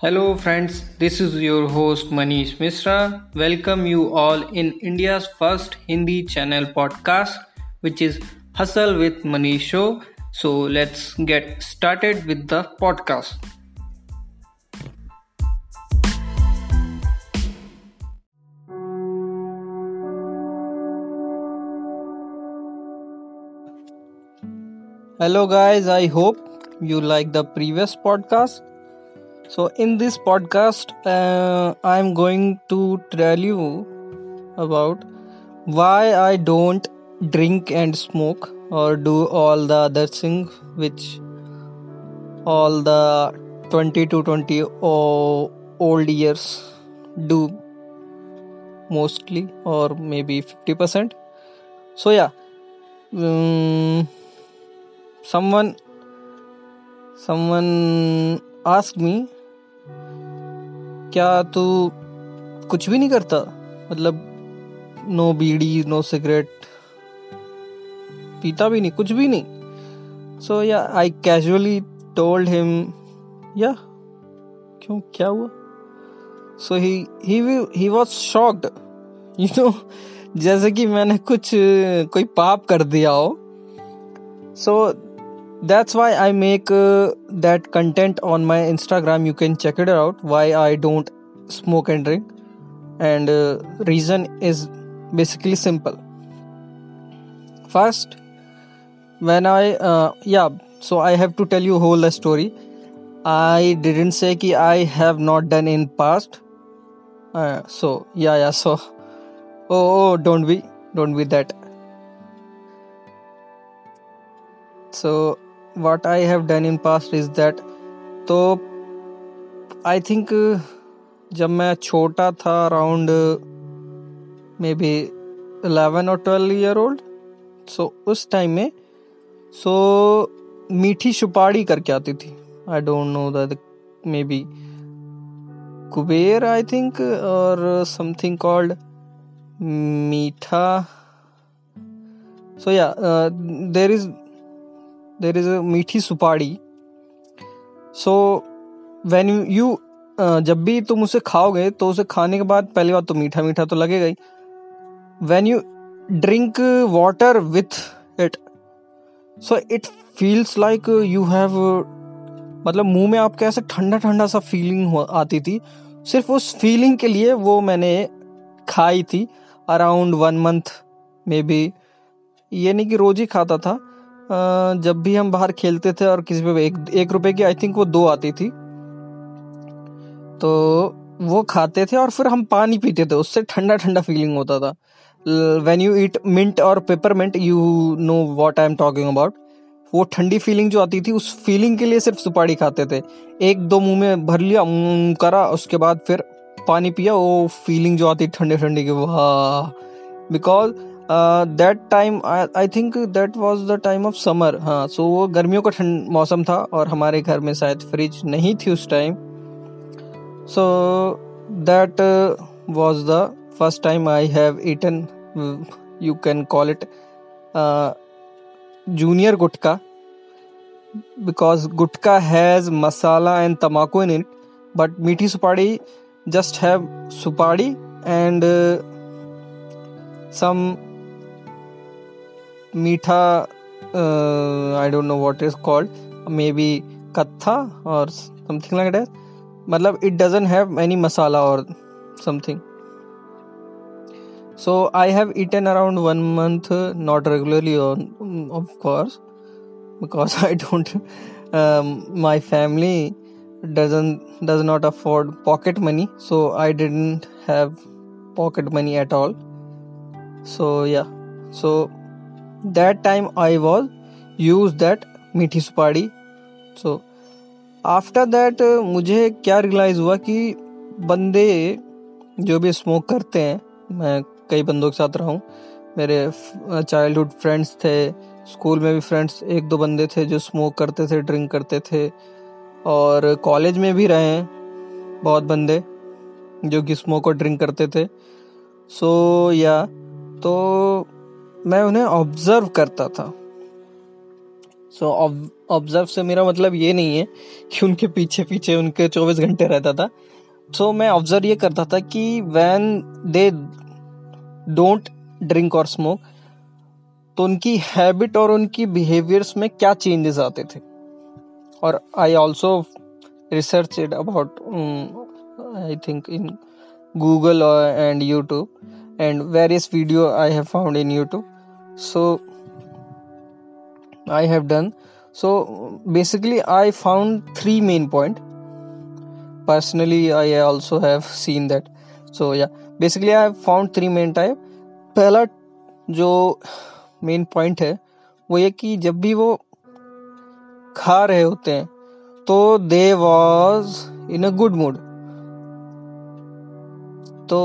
Hello, friends. This is your host Manish Mishra. Welcome you all in India's first Hindi channel podcast, which is Hustle with Manish Show. So, let's get started with the podcast. Hello, guys. I hope you like the previous podcast so, in this podcast, uh, I'm going to tell you about why I don't drink and smoke or do all the other things which all the 20 to 20 old years do mostly or maybe 50%. So, yeah, um, someone someone asked me क्या तू कुछ भी नहीं करता? मतलब no बीड़ी no cigarette पीता भी नहीं, कुछ भी नहीं। सो या आई कैजुअली टोल्ड हिम या क्यों, क्या हुआ? So he he was shocked you know जैसे कि मैंने कुछ, कोई पाप कर दिया हो। सो that's why i make uh, that content on my instagram. You can check it out why i don't smoke and drink. And uh, reason is basically simple. First when i uh, yeah so i have to tell you whole the story. I didn't say ki i have not done in past. Uh, so yeah yeah so oh, oh don't be don't be that. So what I have done in past is that तो I think जब मैं छोटा था around maybe eleven और twelve year old so उस time में सो so, मीठी सुपाड़ी करके आती थी। I don't know that maybe Kuber I think और समथिंग कॉल्ड मीठा। So yeah there is there is a मीठी सुपाड़ी सो वेन यू जब भी तुम उसे खाओगे तो उसे खाने के बाद पहली बात तो मीठा मीठा तो लगेगा ही। When you drink water with it so it feels like you have मतलब मुँह में आपके ऐसे ठंडा ठंडा सा फीलिंग आती थी। सिर्फ़ उस फीलिंग के लिए वो मैंने खाई थी around one month maybe ये नहीं कि रोज ही खाता था जब भी हम बाहर खेलते थे और किसी पे एक एक रुपए की आई थिंक वो दो आती थी। तो वो खाते थे और फिर हम पानी पीते थे। उससे ठंडा ठंडा फीलिंग होता था। वेन यू ईट मिंट और peppermint you know what I am talking about वो ठंडी फीलिंग जो आती थी, उस फीलिंग के लिए सिर्फ़ सुपारी खाते थे। एक दो मुँह में भर लिया करा, उसके बाद फिर पानी पिया, वो फीलिंग जो आती ठंडे ठंडे की, वाह! Because that time I think that was the time of summer हाँ सो वो गर्मियों का ठंड मौसम था और हमारे घर में शायद फ्रिज नहीं थी उस time so that was the first time I have eaten you can call it junior gutka because gutka has masala and tamaku in it but मीठी supadi just have supadi and some meetha uh, i don't know what is called. Maybe katha or something like that. Matlab it doesn't have any masala or something. So i have eaten around one month not regularly on, of course because i don't um, my family doesn't does not afford pocket money so i didn't have pocket money at all. So yeah. So that time I was used that मीठी सुपारी so after that मुझे क्या realise हुआ कि बंदे जो भी smoke करते हैं मैं कई बंदों के साथ रहा हूँ मेरे चाइल्डहुड फ्रेंड्स थे स्कूल में भी फ्रेंड्स एक दो बंदे थे जो स्मोक करते थे ड्रिंक करते थे और कॉलेज में भी रहे हैं बहुत बंदे जो कि स्मोक और ड्रिंक करते थे। सो so, या yeah, तो मैं उन्हें ऑब्ज़र्व करता था। सो ऑब्ज़र्व से मेरा मतलब ये नहीं है कि उनके पीछे पीछे उनके चौबीस घंटे रहता था। सो so, मैं ऑब्ज़र्व ये करता था कि वैन दे डोंट ड्रिंक और स्मोक तो उनकी हैबिट और उनकी बिहेवियर्स में क्या चेंजेस आते थे? और I also research about I think in Google and YouTube and various video I have found in YouTube so I have done so basically i found three main point personally i also have seen that so yeah basically i have found three main type पहला जो main point है वो ये कि जब भी वो खा रहे होते हैं तो they was in a good mood तो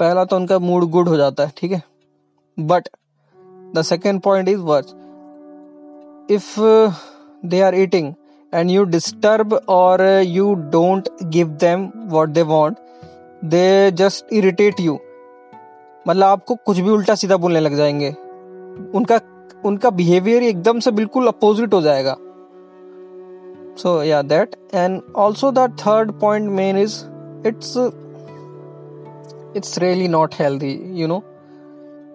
पहला तो उनका मूड गुड हो जाता है ठीक है but the second point is worse if uh, they are eating and you disturb or uh, you don't give them what they want they just irritate you. मतलब आपको कुछ भी उल्टा सीधा बोलने लग जाएँगे। उनका उनका बिहेवियर एकदम से बिल्कुल अपोजिट हो जाएगा। So yeah that and also the third point main is it's it's really not healthy you know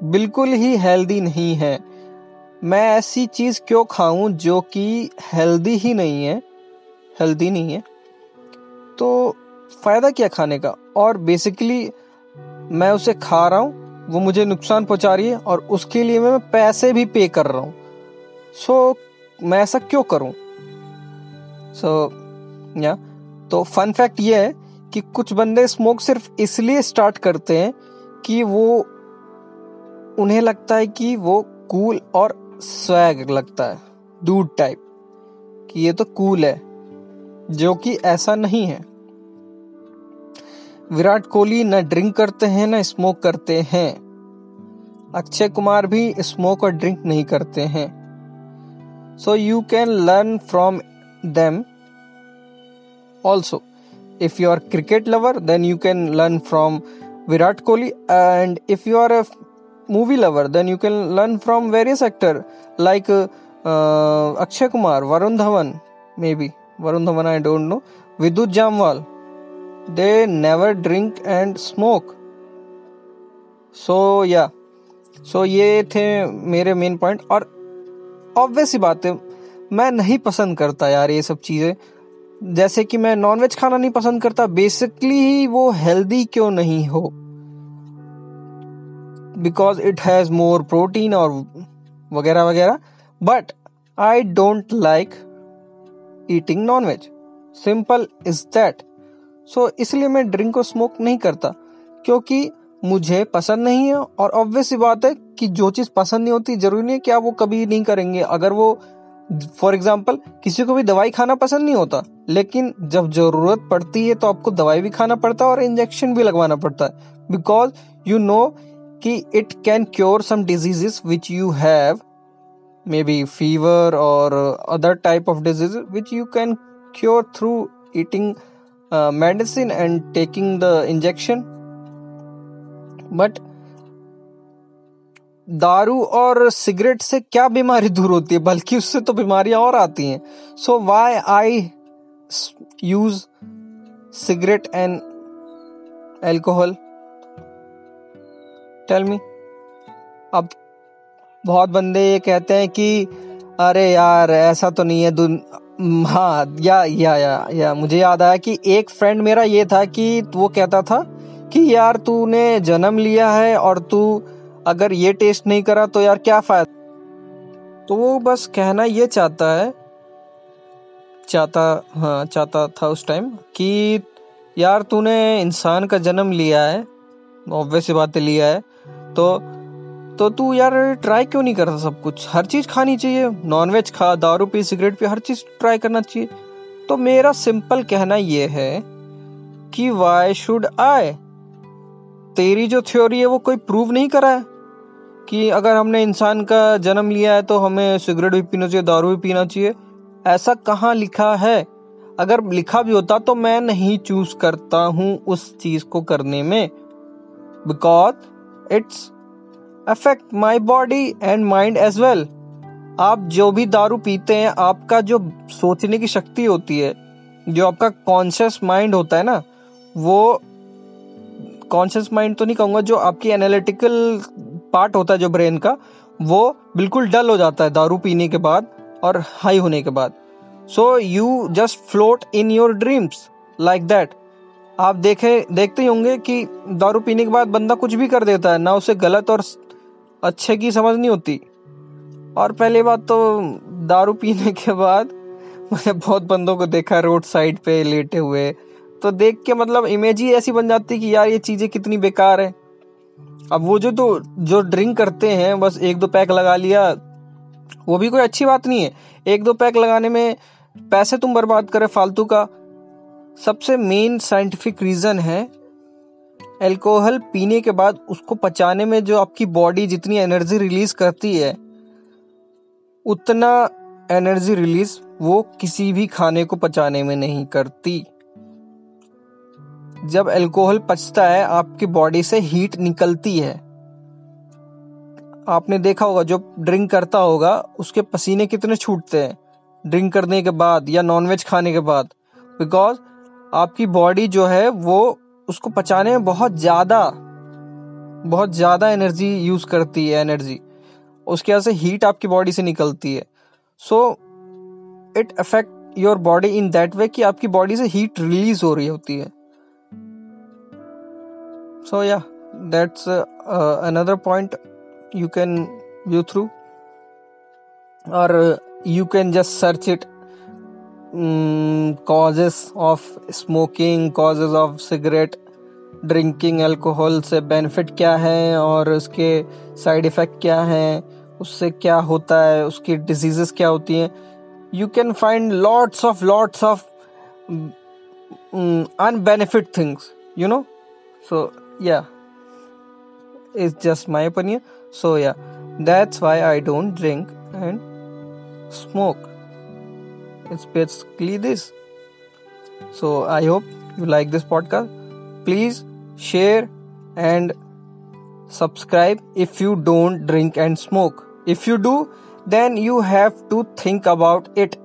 बिल्कुल ही हेल्दी नहीं है। मैं ऐसी चीज़ क्यों खाऊं जो कि हेल्दी ही नहीं है? हेल्दी नहीं है। तो फ़ायदा क्या खाने का? और बेसिकली मैं उसे खा रहा हूँ वो मुझे नुकसान पहुँचा रही है और उसके लिए मैं पैसे भी पे कर रहा हूँ। सो so, मैं ऐसा क्यों करूँ? सो so, या तो फन फैक्ट ये है कि कुछ बंदे स्मोक सिर्फ़ इसलिए स्टार्ट करते हैं कि वो उन्हें लगता है कि वो कूल और स्वैग लगता है दूध टाइप कि ये तो कूल है, जो कि ऐसा नहीं है। विराट कोहली न ड्रिंक करते हैं, न स्मोक करते हैं। अक्षय कुमार भी स्मोक और ड्रिंक नहीं करते हैं। So you can learn from them also if you are cricket lover then you can learn from Virat Kohli and if you are a movie lover, then you can learn from various actor like uh, Akshay Kumar, Varun Dhawan, maybe Varun Dhawan. I don't know. Vidut Jamwal. They never drink and smoke. So yeah so ये थे मेरे main point और obvious ही बात है मैं नहीं पसंद करता यार ये सब चीज़ें जैसे कि मैं नॉनवेज खाना नहीं पसंद करता बेसिकली ही वो हेल्दी क्यों नहीं हो because it has more protein और वगैरह वगैरह but I don't like eating non veg simple is that so इसलिए मैं ड्रिंक और स्मोक नहीं करता, क्योंकि मुझे पसंद नहीं है और ऑब्वियस बात है कि जो चीज़ पसंद नहीं होती, ज़रूरी नहीं है कि आप वो कभी नहीं करेंगे। अगर वो फॉर एग्ज़ाम्पल किसी को भी दवाई खाना पसंद नहीं होता, लेकिन जब ज़रूरत पड़ती है तो आपको दवाई भी खाना पड़ता है और इंजेक्शन भी लगवाना पड़ता है। बिकॉज़ यू नो कि it can cure some diseases which you have maybe fever और other type of disease which you can cure through eating medicine and taking the injection but दारू और सिगरेट से क्या बीमारी दूर होती है? बल्कि उससे तो बीमारियाँ और आती हैं। So why I use cigarette and alcohol tell me अब बहुत बंदे ये कहते हैं कि, अरे यार, ऐसा तो नहीं है, दुन हाँ या या या या, मुझे याद आया कि एक फ्रेंड मेरा ये था कि वो कहता था कि, यार, तूने जन्म लिया है और तू अगर ये टेस्ट नहीं करा तो यार क्या फ़ायदा? तो वो बस कहना ये चाहता है, चाहता हाँ चाहता था उस टाइम कि, यार, तूने इंसान का जन्म लिया है ऑब्वियस बात लिया है तो तो तू यार ट्राई क्यों नहीं करता सब कुछ? हर चीज़ खानी चाहिए। नॉनवेज खा, दारू पी सिगरेट पी, हर चीज़ ट्राई करना चाहिए। तो मेरा सिंपल कहना यह है कि वाई शुड आई तेरी जो थ्योरी है वो कोई प्रूव नहीं करा है कि अगर हमने इंसान का जन्म लिया है तो हमें सिगरेट भी पीना चाहिए, दारू भी पीना चाहिए। ऐसा कहाँ लिखा है? अगर लिखा भी होता तो मैं नहीं चूज़ करता हूँ उस चीज़ को करने में। Because it's affect my body and mind as well. आप जो भी दारू पीते हैं, आपका जो सोचने की शक्ति होती है, जो आपका कॉन्शियस माइंड होता है ना, वो कॉन्शियस माइंड तो नहीं कहूँगा, जो आपकी एनालिटिकल पार्ट होता है, जो ब्रेन का, वो बिल्कुल डल हो जाता है दारू पीने के बाद और हाई होने के बाद। So you just float in your dreams like that आप देखे, देखते ही होंगे कि दारू पीने के बाद बंदा कुछ भी कर देता है, ना उसे गलत और अच्छे की समझ नहीं होती। और पहली बात तो दारू पीने के बाद मैंने बहुत बंदों को देखा, रोड साइड पे लेटे हुए। तो देख के मतलब इमेज ही ऐसी बन जाती कि यार ये चीज़ें कितनी बेकार है। अब वो जो तो जो ड्रिंक करते हैं, बस एक दो पैक लगा लिया, वो भी कोई अच्छी बात नहीं है। एक दो पैक लगाने में पैसे तुम बर्बाद करे फालतू का। सबसे मेन साइंटिफिक रीजन है अल्कोहल पीने के बाद उसको पचाने में जो आपकी बॉडी जितनी एनर्जी रिलीज़ करती है, उतना एनर्जी रिलीज़ वो किसी भी खाने को पचाने में नहीं करती। जब अल्कोहल पचता है, आपकी बॉडी से हीट निकलती है। आपने देखा होगा, जो ड्रिंक करता होगा, उसके पसीने कितने छूटते हैं? ड्रिंक करने के बाद या नॉनवेज खाने के बाद। बिकॉज़ आपकी बॉडी जो है, वो उसको पचाने में बहुत ज़्यादा बहुत ज़्यादा एनर्जी यूज़ करती है एनर्जी उसके वजह से हीट आपकी बॉडी से निकलती है। So it affect your body in that way कि आपकी बॉडी से हीट रिलीज़ हो रही होती है। So yeah that's another point you can view through और you can just search it um, of smoking smoking of cigarette drinking alcohol से benefit क्या है और उसके साइड इफ़ेक्ट क्या हैं उससे क्या होता है उसकी डिजीजेस क्या होती हैं? You can find lots of lots of unbenefit things you know so yeah it's just my opinion so yeah that's why I don't drink and smoke. It's basically this. So, I hope you like this podcast. Please share and subscribe if you don't drink and smoke. If you do, then you have to think about it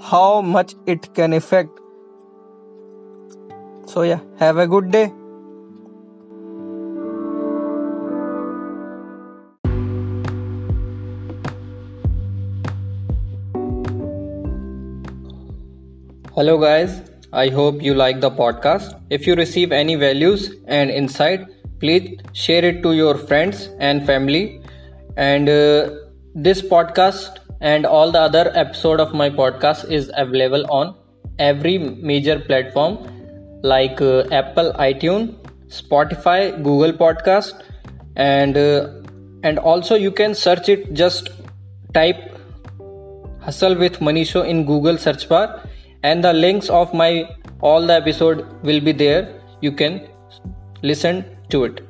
how much it can affect. So, yeah, have a good day. Hello, guys. I hope you like the podcast. If you receive any values and insight, please share it to your friends and family. And uh, this podcast and all the other episode of my podcast is available on every major platform like uh, Apple iTunes, Spotify, Google Podcast, and uh, and also you can search it. Just type "Hustle with Manisho" in Google search bar and the links of my all the episode will be there. You can listen to it.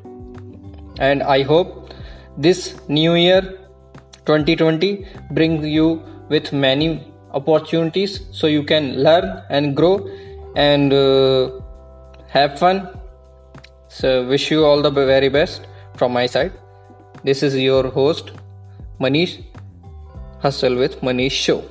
And i hope this new year 2020 brings you with many opportunities so you can learn and grow and uh, have fun. So wish you all the very best from my side. This is your host manish hustle with manish show